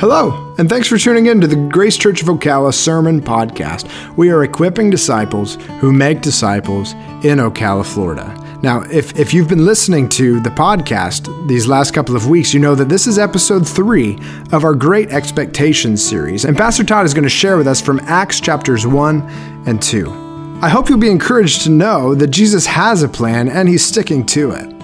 Hello, and thanks for tuning in to the Grace Church of Ocala Sermon Podcast. We are equipping disciples who make disciples in Ocala, Florida. Now, if, if you've been listening to the podcast these last couple of weeks, you know that this is episode three of our Great Expectations series, and Pastor Todd is going to share with us from Acts chapters 1 and 2. I hope you'll be encouraged to know that Jesus has a plan and he's sticking to it.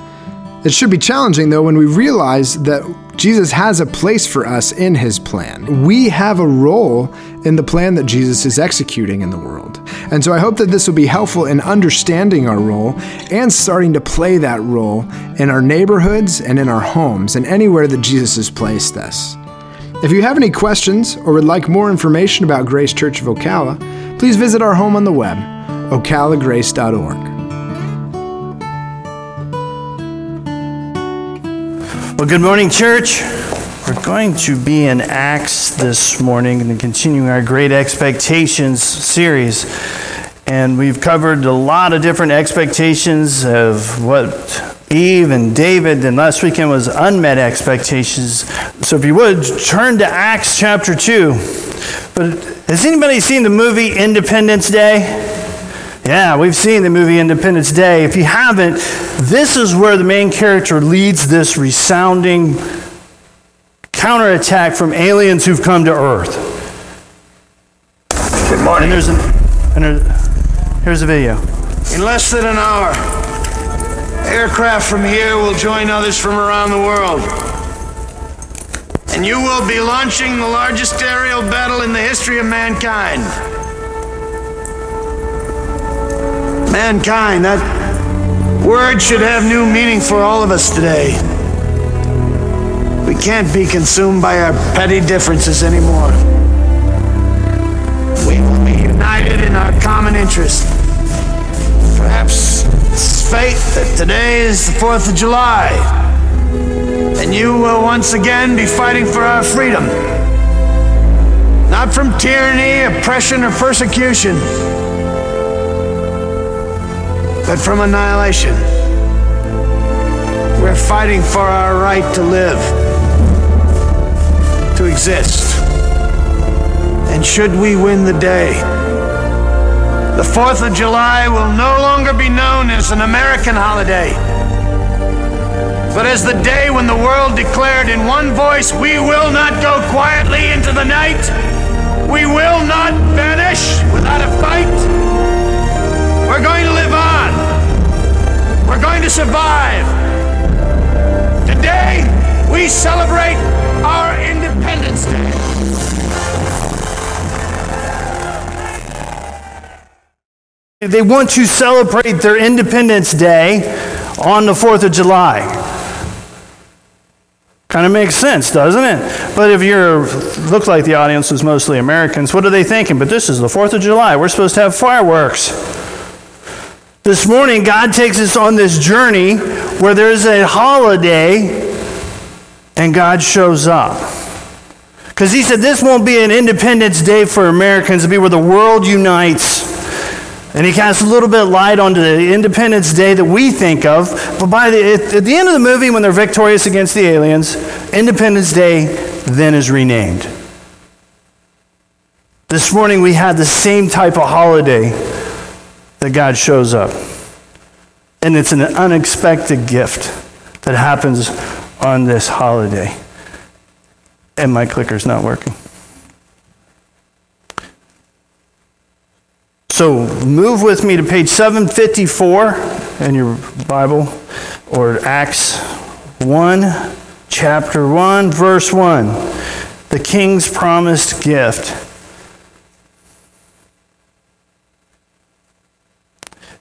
It should be challenging, though, when we realize that Jesus has a place for us in his plan. We have a role in the plan that Jesus is executing in the world. And so I hope that this will be helpful in understanding our role and starting to play that role in our neighborhoods and in our homes and anywhere that Jesus has placed us. If you have any questions or would like more information about Grace Church of Ocala, please visit our home on the web, ocalagrace.org. Well, good morning, church. We're going to be in Acts this morning and continuing our Great Expectations series. And we've covered a lot of different expectations of what Eve and David, and last weekend was unmet expectations. So if you would, turn to Acts chapter 2. But has anybody seen the movie Independence Day? Yeah, we've seen the movie Independence Day. If you haven't, this is where the main character leads this resounding counterattack from aliens who've come to Earth. Good morning. And there's an, and there, here's a video. In less than an hour, aircraft from here will join others from around the world. And you will be launching the largest aerial battle in the history of mankind. Mankind, that word should have new meaning for all of us today. We can't be consumed by our petty differences anymore. We will be united in our common interest. Perhaps it's fate that today is the 4th of July, and you will once again be fighting for our freedom. Not from tyranny, oppression, or persecution but from annihilation. We're fighting for our right to live, to exist. And should we win the day, the 4th of July will no longer be known as an American holiday, but as the day when the world declared in one voice, we will not go quietly into the night. We will not vanish without a fight. We're going to live on. We're going to survive. Today, we celebrate our Independence Day. They want to celebrate their Independence Day on the 4th of July. Kind of makes sense, doesn't it? But if you look like the audience is mostly Americans, what are they thinking? But this is the 4th of July. We're supposed to have fireworks. This morning, God takes us on this journey where there's a holiday and God shows up. Because He said this won't be an Independence Day for Americans, it'll be where the world unites. And he casts a little bit of light onto the Independence Day that we think of. But by the, at the end of the movie, when they're victorious against the aliens, Independence Day then is renamed. This morning we had the same type of holiday that God shows up. And it's an unexpected gift that happens on this holiday. And my clicker's not working. So move with me to page 754 in your Bible, or Acts 1, chapter 1, verse 1. The king's promised gift.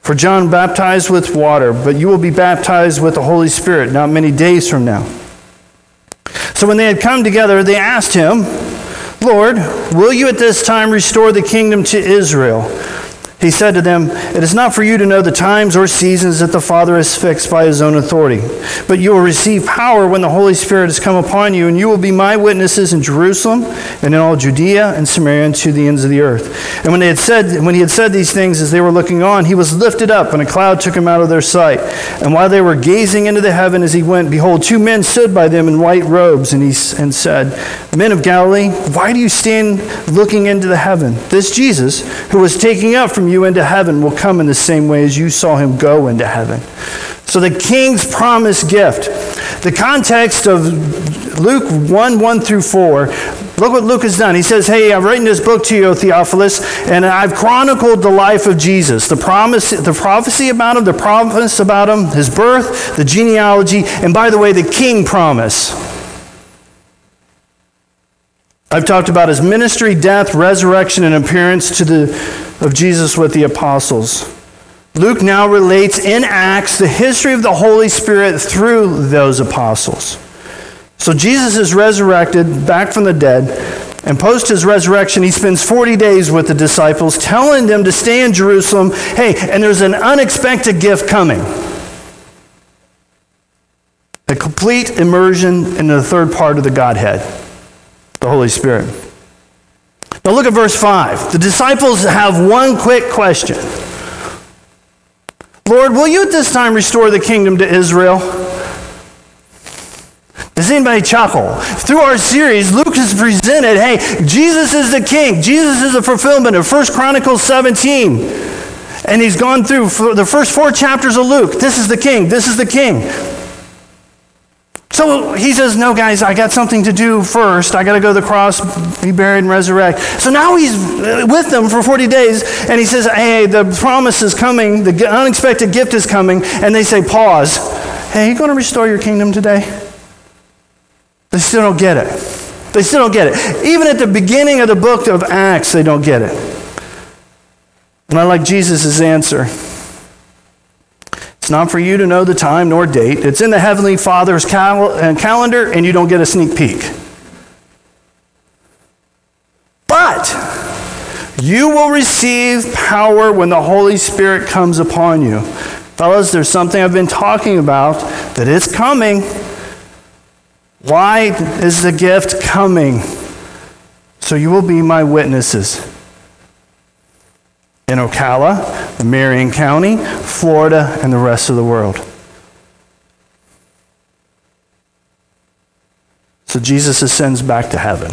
For John baptized with water, but you will be baptized with the Holy Spirit not many days from now. So when they had come together, they asked him, Lord, will you at this time restore the kingdom to Israel? He said to them, It is not for you to know the times or seasons that the Father has fixed by his own authority, but you will receive power when the Holy Spirit has come upon you, and you will be my witnesses in Jerusalem and in all Judea and Samaria and to the ends of the earth. And when, they had said, when he had said these things as they were looking on, he was lifted up, and a cloud took him out of their sight. And while they were gazing into the heaven as he went, behold, two men stood by them in white robes, and he and said, Men of Galilee, why do you stand looking into the heaven? This Jesus, who was taken up from you into heaven will come in the same way as you saw him go into heaven. So, the king's promised gift. The context of Luke 1 1 through 4. Look what Luke has done. He says, Hey, I've written this book to you, Theophilus, and I've chronicled the life of Jesus, the promise, the prophecy about him, the promise about him, his birth, the genealogy, and by the way, the king promise. I've talked about his ministry, death, resurrection, and appearance to the, of Jesus with the apostles. Luke now relates in Acts the history of the Holy Spirit through those apostles. So Jesus is resurrected back from the dead, and post his resurrection, he spends 40 days with the disciples, telling them to stay in Jerusalem. Hey, and there's an unexpected gift coming a complete immersion in the third part of the Godhead the Holy Spirit. Now look at verse 5. The disciples have one quick question Lord, will you at this time restore the kingdom to Israel? Does anybody chuckle? Through our series, Luke has presented, hey, Jesus is the king. Jesus is the fulfillment of 1 Chronicles 17. And he's gone through the first four chapters of Luke. This is the king. This is the king. So he says, No, guys, I got something to do first. I got to go to the cross, be buried, and resurrect. So now he's uh, with them for 40 days, and he says, Hey, the promise is coming, the unexpected gift is coming. And they say, Pause. Hey, are you going to restore your kingdom today? They still don't get it. They still don't get it. Even at the beginning of the book of Acts, they don't get it. And I like Jesus' answer. It's not for you to know the time nor date. It's in the Heavenly Father's cal- uh, calendar, and you don't get a sneak peek. But you will receive power when the Holy Spirit comes upon you. Fellas, there's something I've been talking about that is coming. Why is the gift coming? So you will be my witnesses in Ocala, Marion County, Florida, and the rest of the world. So Jesus ascends back to heaven.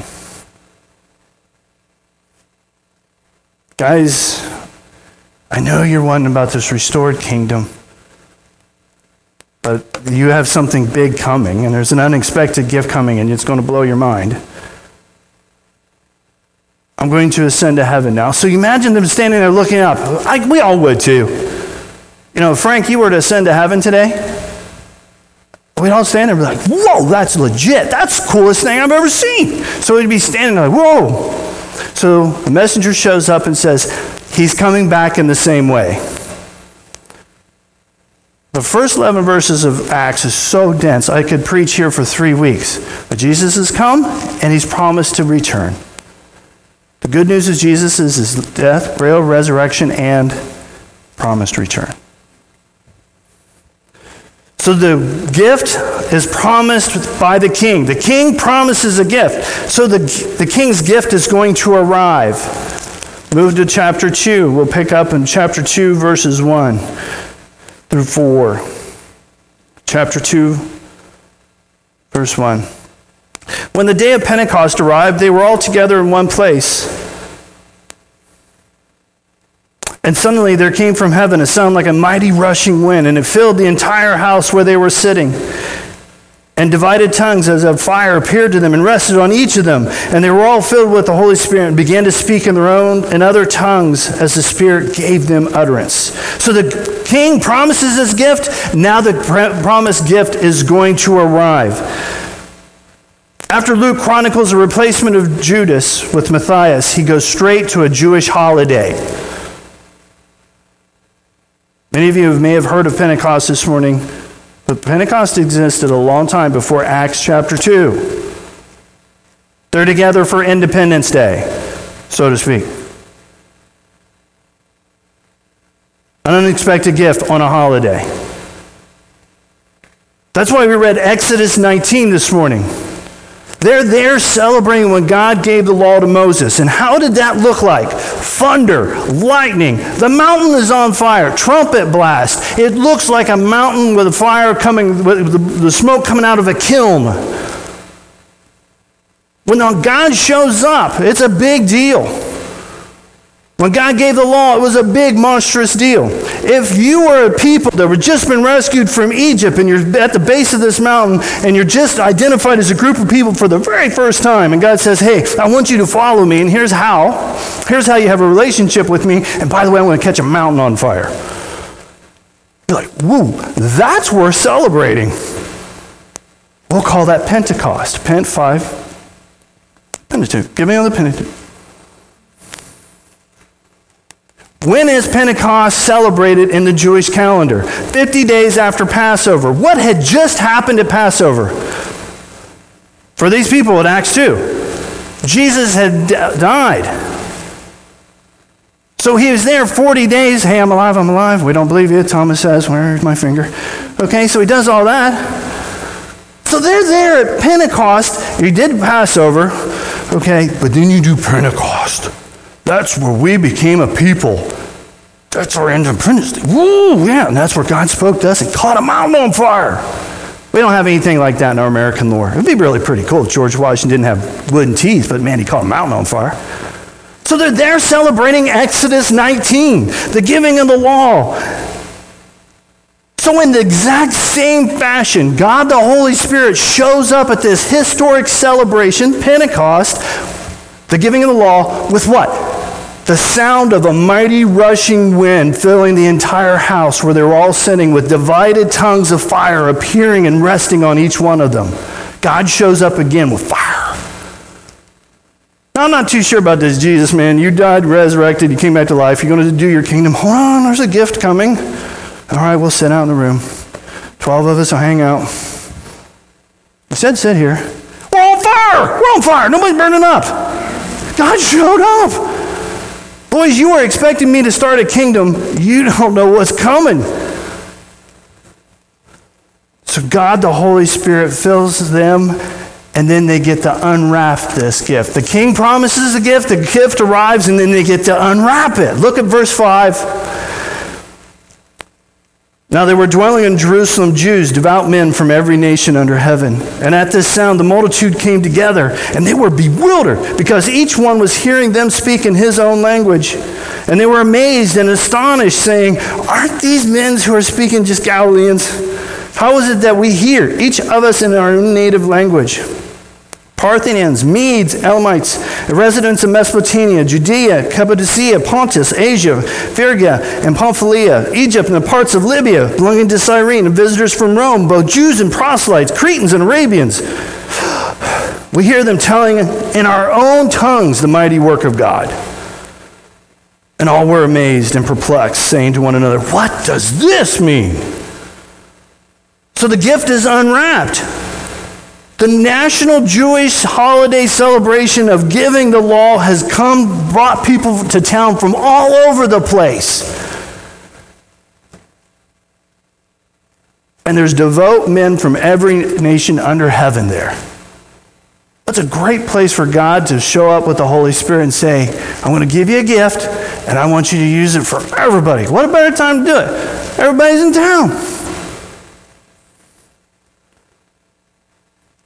Guys, I know you're wondering about this restored kingdom, but you have something big coming, and there's an unexpected gift coming, and it's going to blow your mind. I'm going to ascend to heaven now. So you imagine them standing there looking up. I, we all would too. You know, Frank, you were to ascend to heaven today. We'd all stand there and be like, whoa, that's legit. That's the coolest thing I've ever seen. So we'd be standing there like, whoa. So the messenger shows up and says, he's coming back in the same way. The first 11 verses of Acts is so dense, I could preach here for three weeks. But Jesus has come and he's promised to return. The good news of Jesus is his death, burial, resurrection, and promised return. So the gift is promised by the king. The king promises a gift. So the, the king's gift is going to arrive. Move to chapter 2. We'll pick up in chapter 2, verses 1 through 4. Chapter 2, verse 1. When the day of Pentecost arrived, they were all together in one place. And suddenly there came from heaven a sound like a mighty rushing wind, and it filled the entire house where they were sitting. And divided tongues as of fire appeared to them and rested on each of them. And they were all filled with the Holy Spirit and began to speak in their own and other tongues as the Spirit gave them utterance. So the king promises this gift. Now the promised gift is going to arrive. After Luke chronicles the replacement of Judas with Matthias, he goes straight to a Jewish holiday. Many of you may have heard of Pentecost this morning, but Pentecost existed a long time before Acts chapter 2. They're together for Independence Day, so to speak. An unexpected gift on a holiday. That's why we read Exodus 19 this morning. They're there celebrating when God gave the law to Moses. And how did that look like? Thunder, lightning, the mountain is on fire, trumpet blast. It looks like a mountain with a fire coming, with the smoke coming out of a kiln. When God shows up, it's a big deal. When God gave the law, it was a big, monstrous deal. If you were a people that were just been rescued from Egypt and you're at the base of this mountain and you're just identified as a group of people for the very first time, and God says, Hey, I want you to follow me, and here's how. Here's how you have a relationship with me, and by the way, I'm going to catch a mountain on fire. You're like, Woo, that's worth celebrating. We'll call that Pentecost. Pent 5. Pentateuch. Give me another the Pentateuch. When is Pentecost celebrated in the Jewish calendar? 50 days after Passover. What had just happened at Passover? For these people at Acts 2, Jesus had died. So he was there 40 days. Hey, I'm alive, I'm alive. We don't believe you. Thomas says, Where's my finger? Okay, so he does all that. So they're there at Pentecost. You did Passover. Okay, but then you do Pentecost. That's where we became a people. That's our independence. Woo, yeah, and that's where God spoke to us and caught a mountain on fire. We don't have anything like that in our American lore. It'd be really pretty cool if George Washington didn't have wooden teeth, but man, he caught a mountain on fire. So they're there celebrating Exodus 19, the giving of the law. So, in the exact same fashion, God the Holy Spirit shows up at this historic celebration, Pentecost, the giving of the law, with what? the sound of a mighty rushing wind filling the entire house where they were all sitting with divided tongues of fire appearing and resting on each one of them. God shows up again with fire. Now, I'm not too sure about this Jesus, man. You died, resurrected, you came back to life. You're going to do your kingdom. Hold on, there's a gift coming. All right, we'll sit out in the room. Twelve of us will hang out. I said, sit here. We're on fire! We're on fire! Nobody's burning up. God showed up. Boys, you are expecting me to start a kingdom. You don't know what's coming. So, God, the Holy Spirit, fills them, and then they get to unwrap this gift. The king promises a gift, the gift arrives, and then they get to unwrap it. Look at verse 5. Now there were dwelling in Jerusalem Jews, devout men from every nation under heaven. And at this sound, the multitude came together, and they were bewildered, because each one was hearing them speak in his own language. And they were amazed and astonished, saying, Aren't these men who are speaking just Galileans? How is it that we hear, each of us in our own native language? Parthians, Medes, Elamites, residents of Mesopotamia, Judea, Cappadocia, Pontus, Asia, Phrygia, and Pamphylia, Egypt, and the parts of Libya belonging to Cyrene, and visitors from Rome, both Jews and proselytes, Cretans and Arabians. We hear them telling in our own tongues the mighty work of God. And all were amazed and perplexed, saying to one another, What does this mean? So the gift is unwrapped. The national Jewish holiday celebration of giving the law has come, brought people to town from all over the place. And there's devout men from every nation under heaven there. That's a great place for God to show up with the Holy Spirit and say, I'm going to give you a gift, and I want you to use it for everybody. What a better time to do it? Everybody's in town.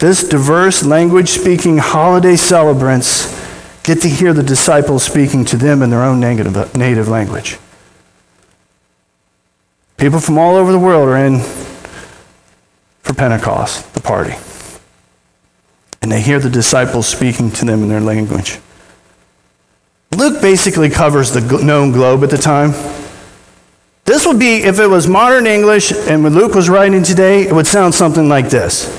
This diverse language speaking holiday celebrants get to hear the disciples speaking to them in their own native language. People from all over the world are in for Pentecost, the party. And they hear the disciples speaking to them in their language. Luke basically covers the known globe at the time. This would be, if it was modern English and when Luke was writing today, it would sound something like this.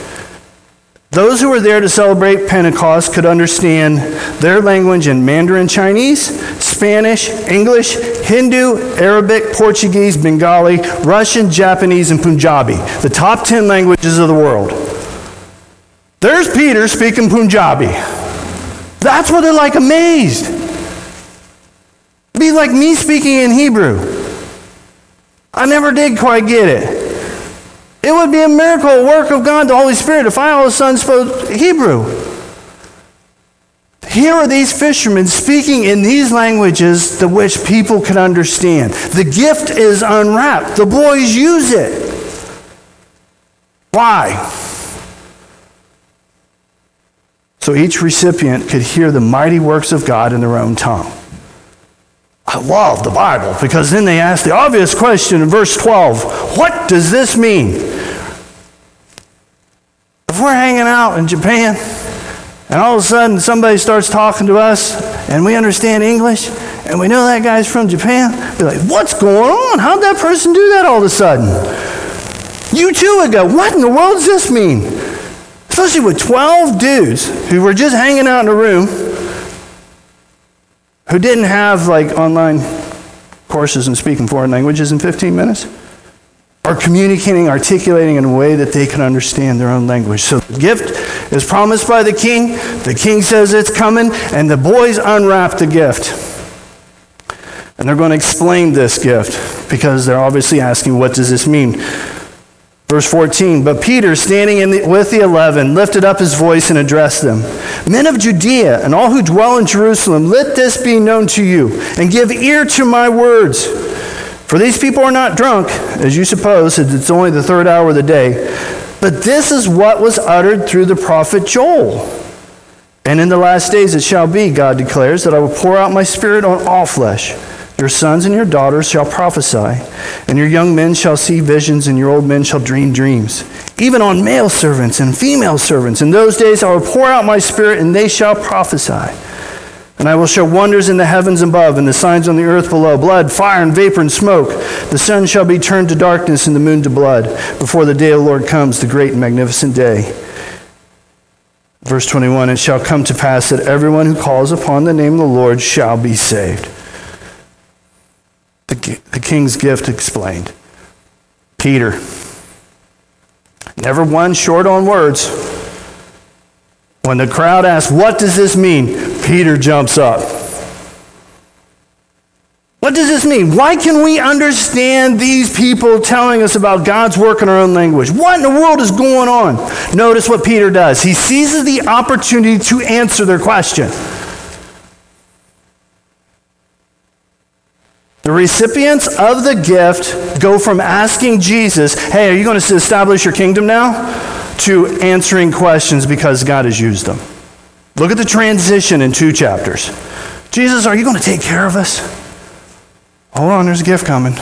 Those who were there to celebrate Pentecost could understand their language in Mandarin Chinese, Spanish, English, Hindu, Arabic, Portuguese, Bengali, Russian, Japanese, and Punjabi, the top 10 languages of the world. There's Peter speaking Punjabi. That's where they're like amazed. It'd be like me speaking in Hebrew. I never did quite get it. It would be a miracle, a work of God, the Holy Spirit, if I all of a sudden spoke Hebrew. Here are these fishermen speaking in these languages the which people can understand. The gift is unwrapped. The boys use it. Why? So each recipient could hear the mighty works of God in their own tongue. I love the Bible because then they ask the obvious question in verse 12 What does this mean? If we're hanging out in Japan and all of a sudden somebody starts talking to us and we understand English and we know that guy's from Japan, we're like, What's going on? How'd that person do that all of a sudden? You too would go, What in the world does this mean? Especially with 12 dudes who were just hanging out in a room who didn't have like online courses in speaking foreign languages in 15 minutes are communicating, articulating in a way that they can understand their own language. So the gift is promised by the king. The king says it's coming, and the boys unwrap the gift. And they're going to explain this gift because they're obviously asking, what does this mean? Verse 14, but Peter, standing the, with the eleven, lifted up his voice and addressed them Men of Judea and all who dwell in Jerusalem, let this be known to you, and give ear to my words. For these people are not drunk, as you suppose, it's only the third hour of the day. But this is what was uttered through the prophet Joel. And in the last days it shall be, God declares, that I will pour out my spirit on all flesh. Your sons and your daughters shall prophesy, and your young men shall see visions, and your old men shall dream dreams. Even on male servants and female servants. In those days I will pour out my spirit, and they shall prophesy. And I will show wonders in the heavens above, and the signs on the earth below blood, fire, and vapor, and smoke. The sun shall be turned to darkness, and the moon to blood, before the day of the Lord comes, the great and magnificent day. Verse 21 It shall come to pass that everyone who calls upon the name of the Lord shall be saved the, the king's gift explained. Peter, never one short on words. When the crowd asks, What does this mean? Peter jumps up. What does this mean? Why can we understand these people telling us about God's work in our own language? What in the world is going on? Notice what Peter does. He seizes the opportunity to answer their question. The recipients of the gift go from asking Jesus, Hey, are you going to establish your kingdom now? to answering questions because God has used them. Look at the transition in two chapters. Jesus, are you going to take care of us? Hold on, there's a gift coming.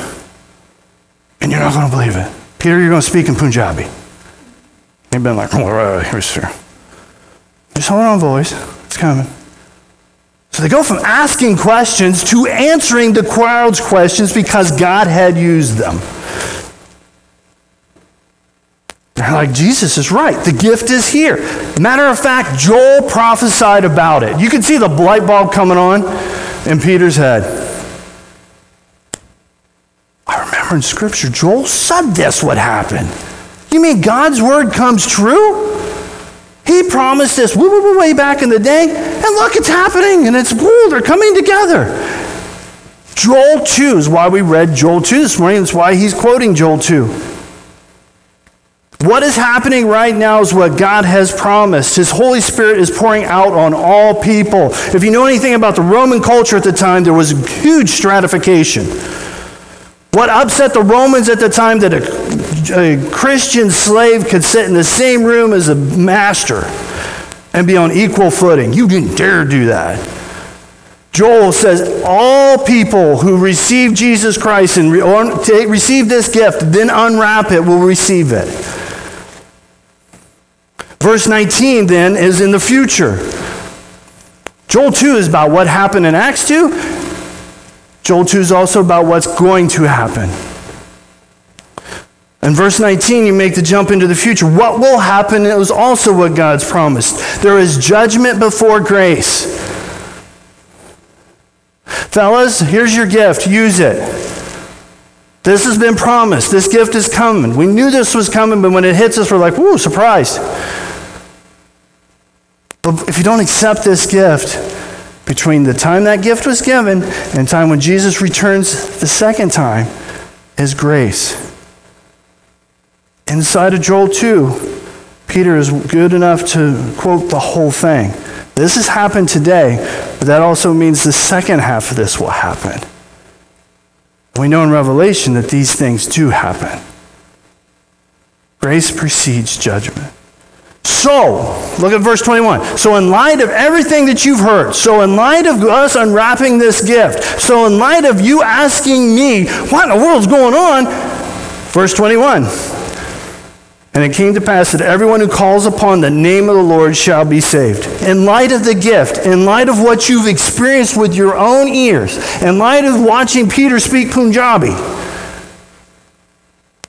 And you're not going to believe it. Peter, you're going to speak in Punjabi. They've been like, oh, right, here. Just hold on, voice. It's coming. So they go from asking questions to answering the crowd's questions because God had used them. They're like, Jesus is right. The gift is here. Matter of fact, Joel prophesied about it. You can see the light bulb coming on in Peter's head. I remember in Scripture, Joel said this would happen. You mean God's word comes true? He promised this way back in the day, and look, it's happening, and it's cool. They're coming together. Joel 2 is why we read Joel 2 this morning. That's why he's quoting Joel 2. What is happening right now is what God has promised. His Holy Spirit is pouring out on all people. If you know anything about the Roman culture at the time, there was huge stratification. What upset the Romans at the time that a, Christian slave could sit in the same room as a master and be on equal footing. You didn't dare do that. Joel says all people who receive Jesus Christ and re- receive this gift, then unwrap it, will receive it. Verse 19 then is in the future. Joel 2 is about what happened in Acts 2. Joel 2 is also about what's going to happen. In verse 19, you make the jump into the future. What will happen is also what God's promised. There is judgment before grace. Fellas, here's your gift. Use it. This has been promised. This gift is coming. We knew this was coming, but when it hits us, we're like, whoo, surprised. But if you don't accept this gift, between the time that gift was given and time when Jesus returns the second time is grace. Inside of Joel 2, Peter is good enough to quote the whole thing. This has happened today, but that also means the second half of this will happen. We know in Revelation that these things do happen. Grace precedes judgment. So, look at verse 21. So, in light of everything that you've heard, so in light of us unwrapping this gift, so in light of you asking me, what in the world's going on? Verse 21. And it came to pass that everyone who calls upon the name of the Lord shall be saved. In light of the gift, in light of what you've experienced with your own ears, in light of watching Peter speak Punjabi,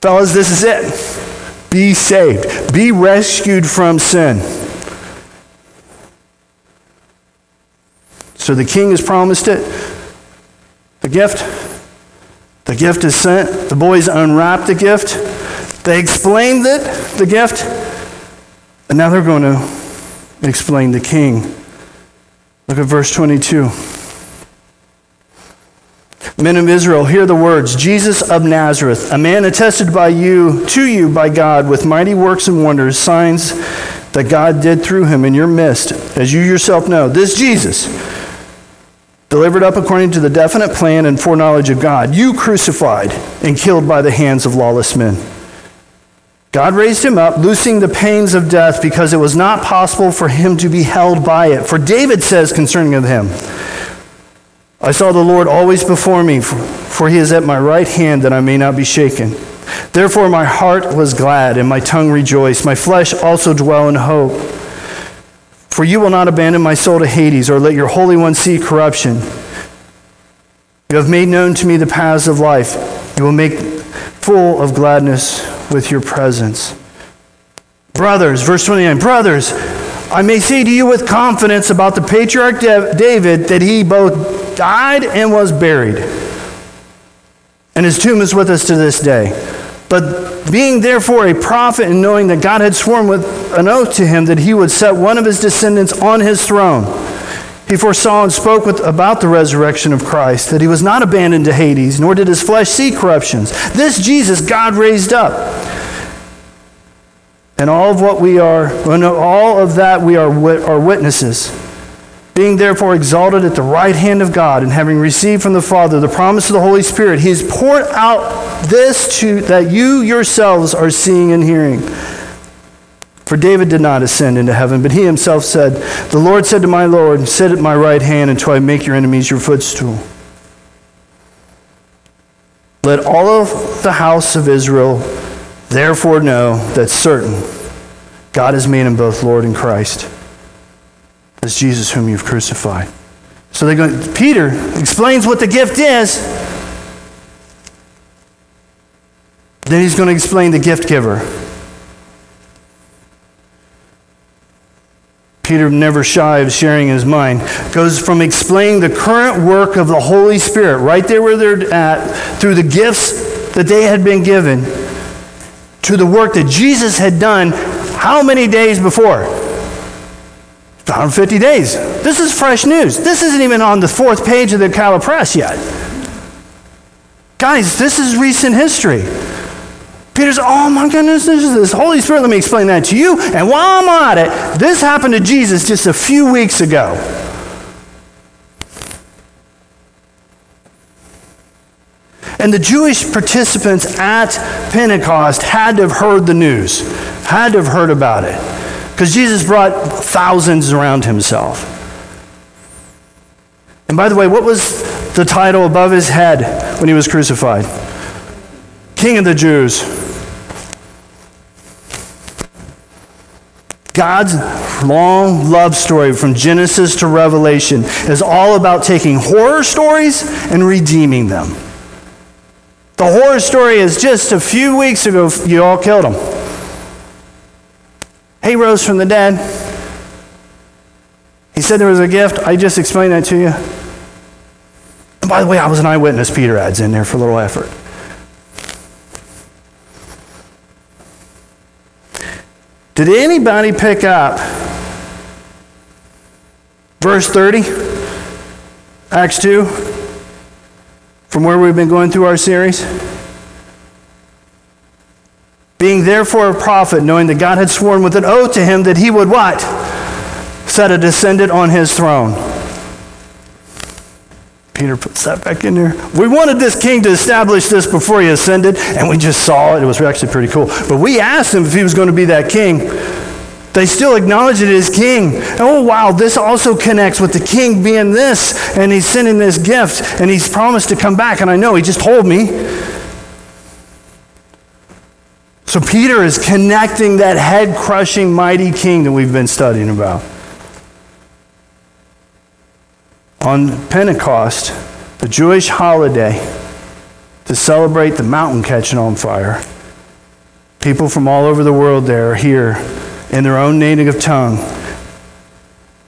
fellas, this is it. Be saved. Be rescued from sin. So the king has promised it. The gift. The gift is sent. The boys unwrap the gift. They explained it, the gift. And now they're going to explain the king. Look at verse 22. Men of Israel, hear the words Jesus of Nazareth, a man attested by you to you by God with mighty works and wonders, signs that God did through him in your midst, as you yourself know. This Jesus, delivered up according to the definite plan and foreknowledge of God, you crucified and killed by the hands of lawless men. God raised him up, loosing the pains of death, because it was not possible for him to be held by it. For David says concerning of him, I saw the Lord always before me, for he is at my right hand that I may not be shaken. Therefore my heart was glad and my tongue rejoiced. My flesh also dwell in hope. For you will not abandon my soul to Hades or let your Holy One see corruption. You have made known to me the paths of life. You will make full of gladness with your presence. Brothers, verse 29, brothers, I may say to you with confidence about the patriarch David that he both died and was buried. And his tomb is with us to this day. But being therefore a prophet and knowing that God had sworn with an oath to him that he would set one of his descendants on his throne, he foresaw and spoke with, about the resurrection of Christ, that he was not abandoned to Hades, nor did his flesh see corruptions. This Jesus God raised up. And all of what we are, all of that we are, are witnesses being therefore exalted at the right hand of God, and having received from the Father the promise of the Holy Spirit, he has poured out this to, that you yourselves are seeing and hearing. For David did not ascend into heaven, but he himself said, The Lord said to my Lord, Sit at my right hand until I make your enemies your footstool. Let all of the house of Israel therefore know that certain God has made him both Lord and Christ as Jesus whom you've crucified. So they go, Peter explains what the gift is. Then he's going to explain the gift giver. Peter, never shy of sharing his mind, goes from explaining the current work of the Holy Spirit, right there where they're at, through the gifts that they had been given, to the work that Jesus had done how many days before? 150 days. This is fresh news. This isn't even on the fourth page of the Ocala Press yet. Guys, this is recent history. Peter's, oh my goodness, this is this Holy Spirit. Let me explain that to you. And while I'm at it, this happened to Jesus just a few weeks ago. And the Jewish participants at Pentecost had to have heard the news, had to have heard about it. Because Jesus brought thousands around himself. And by the way, what was the title above his head when he was crucified? King of the Jews. God's long love story from Genesis to Revelation is all about taking horror stories and redeeming them. The horror story is just a few weeks ago, you all killed him. He rose from the dead. He said there was a gift. I just explained that to you. And by the way, I was an eyewitness, Peter adds in there for a little effort. Did anybody pick up Verse 30, Acts 2, from where we've been going through our series. Being therefore a prophet, knowing that God had sworn with an oath to him that he would what? Set a descendant on his throne. Peter puts that back in there. We wanted this king to establish this before he ascended, and we just saw it. It was actually pretty cool. But we asked him if he was going to be that king. They still acknowledge it as king. Oh, wow, this also connects with the king being this, and he's sending this gift, and he's promised to come back. And I know he just told me. So Peter is connecting that head crushing mighty king that we've been studying about. On Pentecost, the Jewish holiday to celebrate the mountain catching on fire, people from all over the world there are here in their own native tongue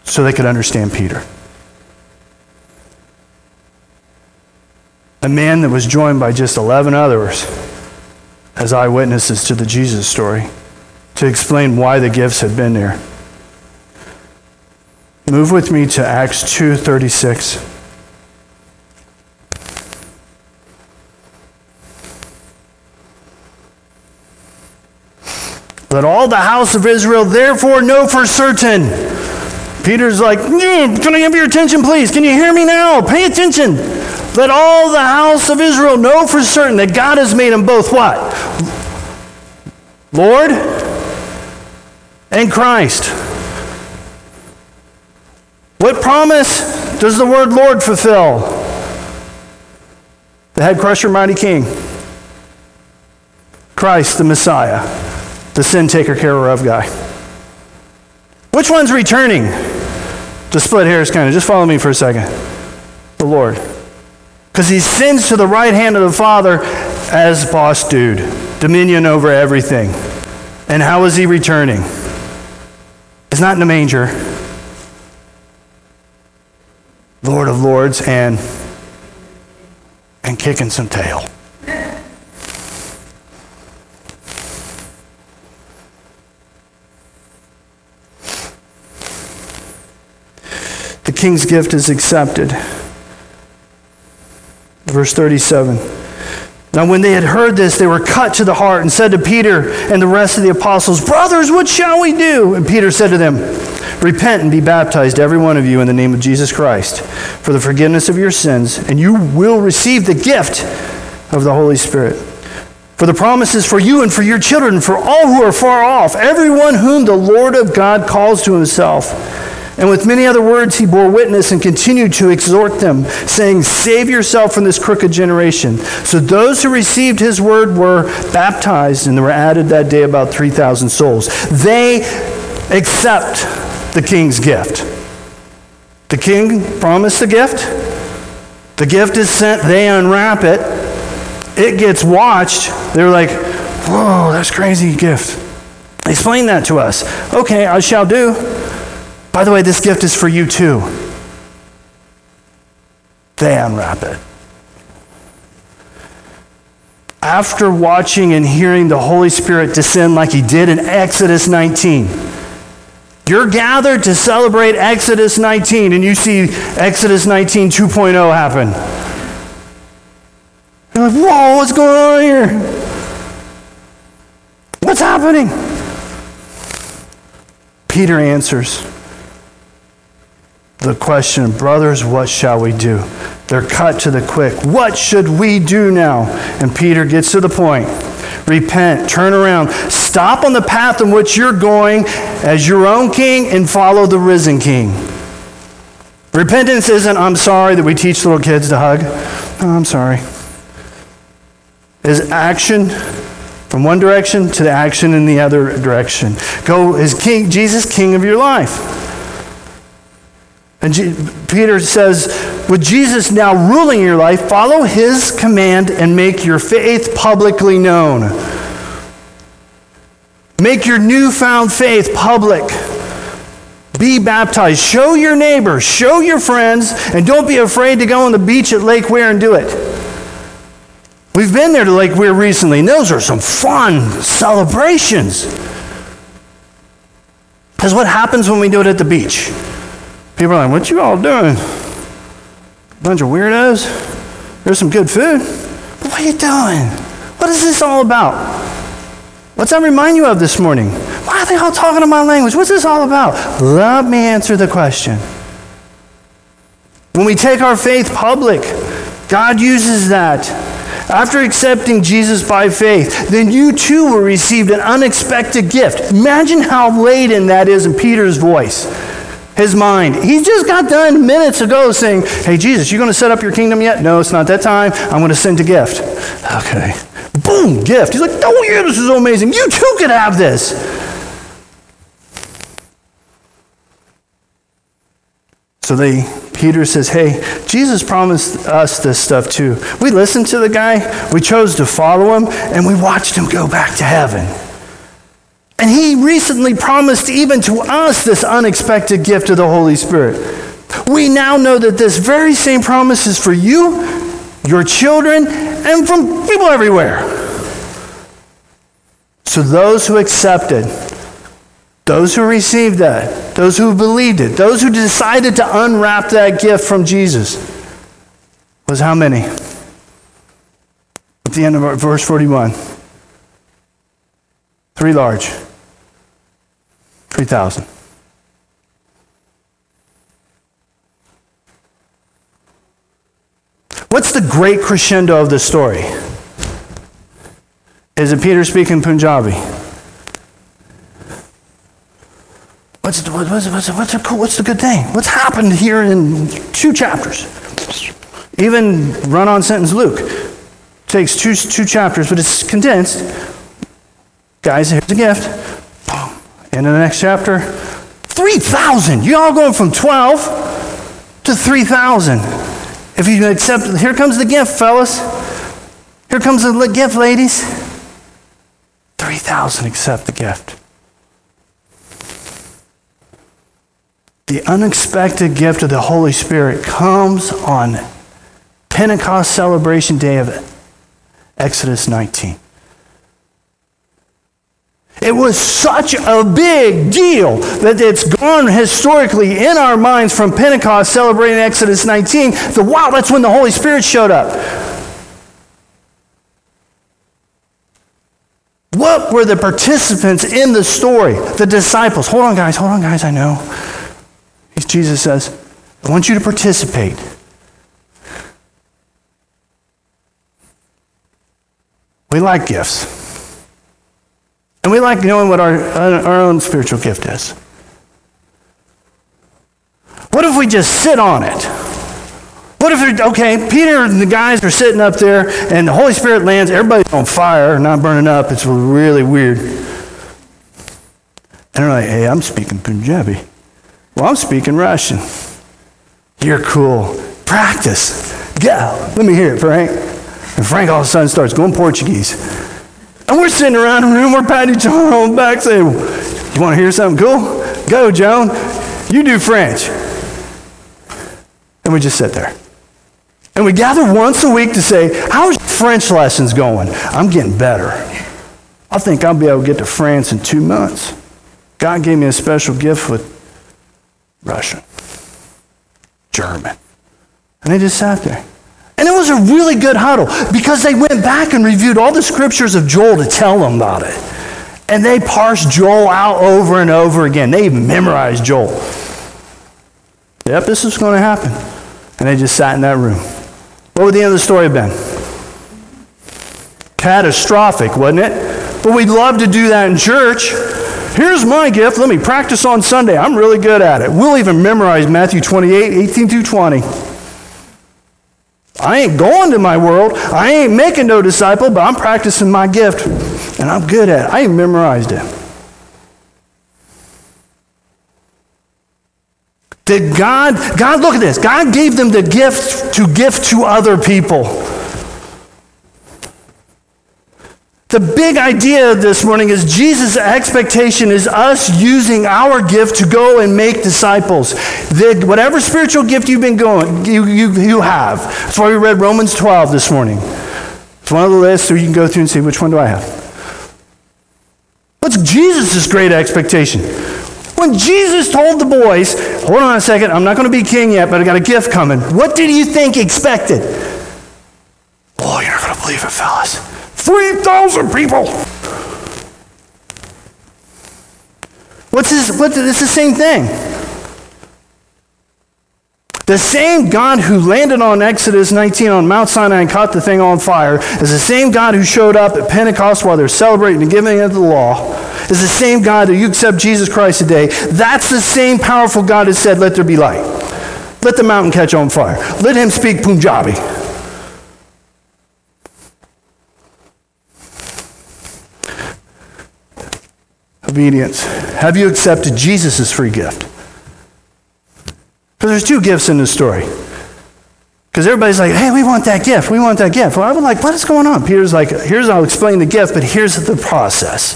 so they could understand Peter. A man that was joined by just 11 others as eyewitnesses to the Jesus story to explain why the gifts had been there. Move with me to Acts 2:36. Let all the house of Israel therefore know for certain. Peter's like, Can I have your attention, please? Can you hear me now? Pay attention. Let all the house of Israel know for certain that God has made them both what? Lord and Christ. What promise does the word Lord fulfill? The head crusher, mighty king. Christ, the Messiah, the sin taker, carer of guy. Which one's returning? To split hairs, kind of. Just follow me for a second. The Lord. Because he sends to the right hand of the Father as boss dude, dominion over everything. And how is he returning? It's not in the manger. Lord of Lords and and kicking some tail. The king's gift is accepted. Verse 37. Now, when they had heard this, they were cut to the heart and said to Peter and the rest of the apostles, Brothers, what shall we do? And Peter said to them, Repent and be baptized, every one of you, in the name of Jesus Christ, for the forgiveness of your sins, and you will receive the gift of the Holy Spirit. For the promises for you and for your children, for all who are far off, everyone whom the Lord of God calls to himself. And with many other words, he bore witness and continued to exhort them, saying, Save yourself from this crooked generation. So those who received his word were baptized, and there were added that day about 3,000 souls. They accept the king's gift. The king promised the gift. The gift is sent, they unwrap it. It gets watched. They're like, Whoa, that's crazy gift. Explain that to us. Okay, I shall do. By the way, this gift is for you too. They unwrap it. After watching and hearing the Holy Spirit descend like he did in Exodus 19, you're gathered to celebrate Exodus 19, and you see Exodus 19 2.0 happen. You're like, whoa, what's going on here? What's happening? Peter answers the question, brothers, what shall we do? They're cut to the quick. What should we do now? And Peter gets to the point. Repent, turn around, stop on the path in which you're going as your own king and follow the risen king. Repentance isn't, I'm sorry that we teach little kids to hug. Oh, I'm sorry. Is action from one direction to the action in the other direction. Go as king, Jesus, king of your life. And Peter says, with Jesus now ruling your life, follow his command and make your faith publicly known. Make your newfound faith public. Be baptized. Show your neighbors, show your friends, and don't be afraid to go on the beach at Lake Weir and do it. We've been there to Lake Weir recently, and those are some fun celebrations. Because what happens when we do it at the beach? People are like, what you all doing? Bunch of weirdos? There's some good food. But what are you doing? What is this all about? What's that remind you of this morning? Why are they all talking in my language? What's this all about? Let me answer the question. When we take our faith public, God uses that. After accepting Jesus by faith, then you too will receive an unexpected gift. Imagine how laden that is in Peter's voice, his mind. He just got done minutes ago saying, Hey, Jesus, you going to set up your kingdom yet? No, it's not that time. I'm going to send a gift. Okay. Boom, gift. He's like, Oh, yeah, this is amazing. You too could have this. So they Peter says, Hey, Jesus promised us this stuff too. We listened to the guy, we chose to follow him, and we watched him go back to heaven. And he recently promised even to us this unexpected gift of the Holy Spirit. We now know that this very same promise is for you, your children, and from people everywhere. So those who accepted, those who received that, those who believed it, those who decided to unwrap that gift from Jesus was how many? At the end of verse 41. Three large. 3,000. What's the great crescendo of the story? Is it Peter speaking Punjabi? What's the, what's, what's, what's, what's the good thing? What's happened here in two chapters? Even run on sentence Luke takes two, two chapters, but it's condensed. Guys, here's a gift. Boom. The next chapter. 3,000. You all going from 12 to 3,000. If you accept, here comes the gift, fellas. Here comes the gift, ladies. 3,000 accept the gift. The unexpected gift of the Holy Spirit comes on Pentecost celebration day of Exodus 19. It was such a big deal that it's gone historically in our minds from Pentecost celebrating Exodus 19. The wow, that's when the Holy Spirit showed up. What were the participants in the story? The disciples. Hold on, guys. Hold on, guys. I know. Jesus says, I want you to participate. We like gifts. And we like knowing what our, uh, our own spiritual gift is. What if we just sit on it? What if, okay, Peter and the guys are sitting up there and the Holy Spirit lands, everybody's on fire, not burning up. It's really weird. And they're like, hey, I'm speaking Punjabi. Well, I'm speaking Russian. You're cool. Practice. Go. Let me hear it, Frank. And Frank all of a sudden starts going Portuguese. And we're sitting around the room, we're patting each other on the back saying, You want to hear something cool? Go, Joan. You do French. And we just sit there. And we gather once a week to say, How's French lessons going? I'm getting better. I think I'll be able to get to France in two months. God gave me a special gift with Russian, German. And they just sat there. And it was a really good huddle because they went back and reviewed all the scriptures of Joel to tell them about it. And they parsed Joel out over and over again. They memorized Joel. Yep, this is going to happen. And they just sat in that room. What would the end of the story have been? Catastrophic, wasn't it? But we'd love to do that in church. Here's my gift. Let me practice on Sunday. I'm really good at it. We'll even memorize Matthew 28, 18 through 20. I ain't going to my world. I ain't making no disciple, but I'm practicing my gift. And I'm good at it. I even memorized it. Did God, God, look at this. God gave them the gift to gift to other people. The big idea this morning is Jesus' expectation is us using our gift to go and make disciples. The, whatever spiritual gift you've been going, you, you, you have. That's why we read Romans 12 this morning. It's one of the lists, so you can go through and see which one do I have. What's Jesus' great expectation? When Jesus told the boys, hold on a second, I'm not going to be king yet, but I got a gift coming, what did you think expected? Oh, you're not going to believe it, fellas. 3,000 people. What's this? What, it's the same thing. The same God who landed on Exodus 19 on Mount Sinai and caught the thing on fire is the same God who showed up at Pentecost while they're celebrating the giving of the law, is the same God that you accept Jesus Christ today. That's the same powerful God that said, Let there be light. Let the mountain catch on fire. Let him speak Punjabi. Obedience. Have you accepted Jesus' free gift? Because there's two gifts in this story. Because everybody's like, hey, we want that gift. We want that gift. Well, I was like, what is going on? Peter's like, here's, I'll explain the gift, but here's the process.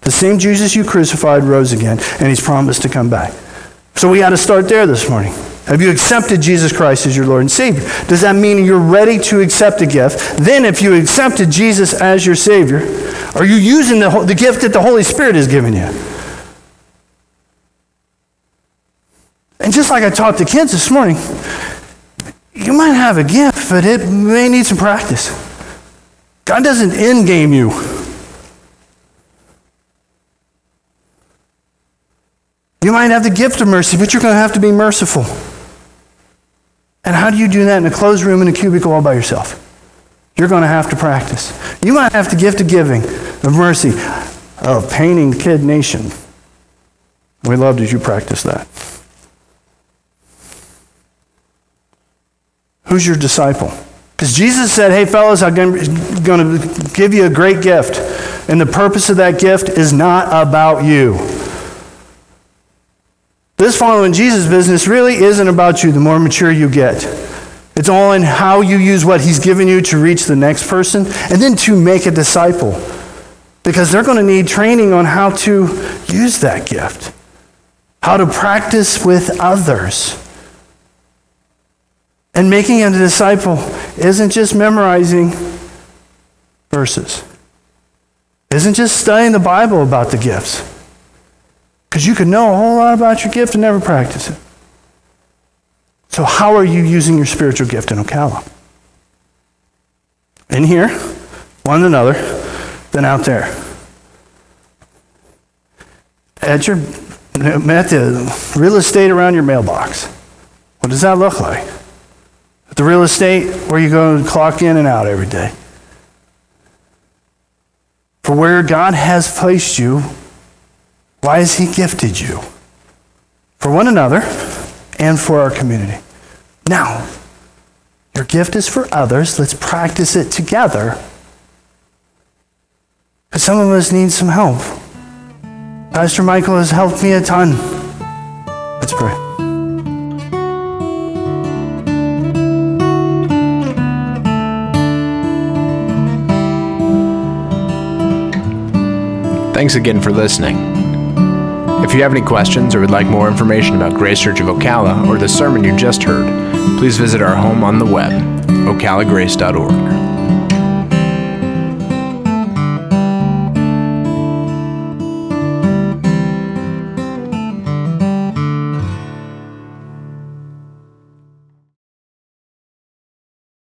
The same Jesus you crucified rose again, and he's promised to come back. So we got to start there this morning. Have you accepted Jesus Christ as your Lord and Savior? Does that mean you're ready to accept a gift? Then, if you accepted Jesus as your Savior, are you using the, the gift that the Holy Spirit has given you? And just like I taught the kids this morning, you might have a gift, but it may need some practice. God doesn't end game you. You might have the gift of mercy, but you're going to have to be merciful. And how do you do that in a closed room in a cubicle all by yourself? You're going to have to practice. You might have to gift of giving, of mercy, of painting the kid nation. We loved that you practice that. Who's your disciple? Because Jesus said, hey, fellas, I'm going to give you a great gift. And the purpose of that gift is not about you. This following Jesus business really isn't about you the more mature you get. It's all in how you use what he's given you to reach the next person and then to make a disciple. Because they're going to need training on how to use that gift, how to practice with others. And making a disciple isn't just memorizing verses, isn't just studying the Bible about the gifts. Because you could know a whole lot about your gift and never practice it. So, how are you using your spiritual gift in Ocala? In here, one another, then out there. At your at the real estate around your mailbox. What does that look like? At the real estate where you go and clock in and out every day. For where God has placed you, why has He gifted you? For one another and for our community. Now, your gift is for others. Let's practice it together. Because some of us need some help. Pastor Michael has helped me a ton. Let's pray. Thanks again for listening. If you have any questions or would like more information about Grace Church of Ocala or the sermon you just heard, please visit our home on the web, ocalagrace.org.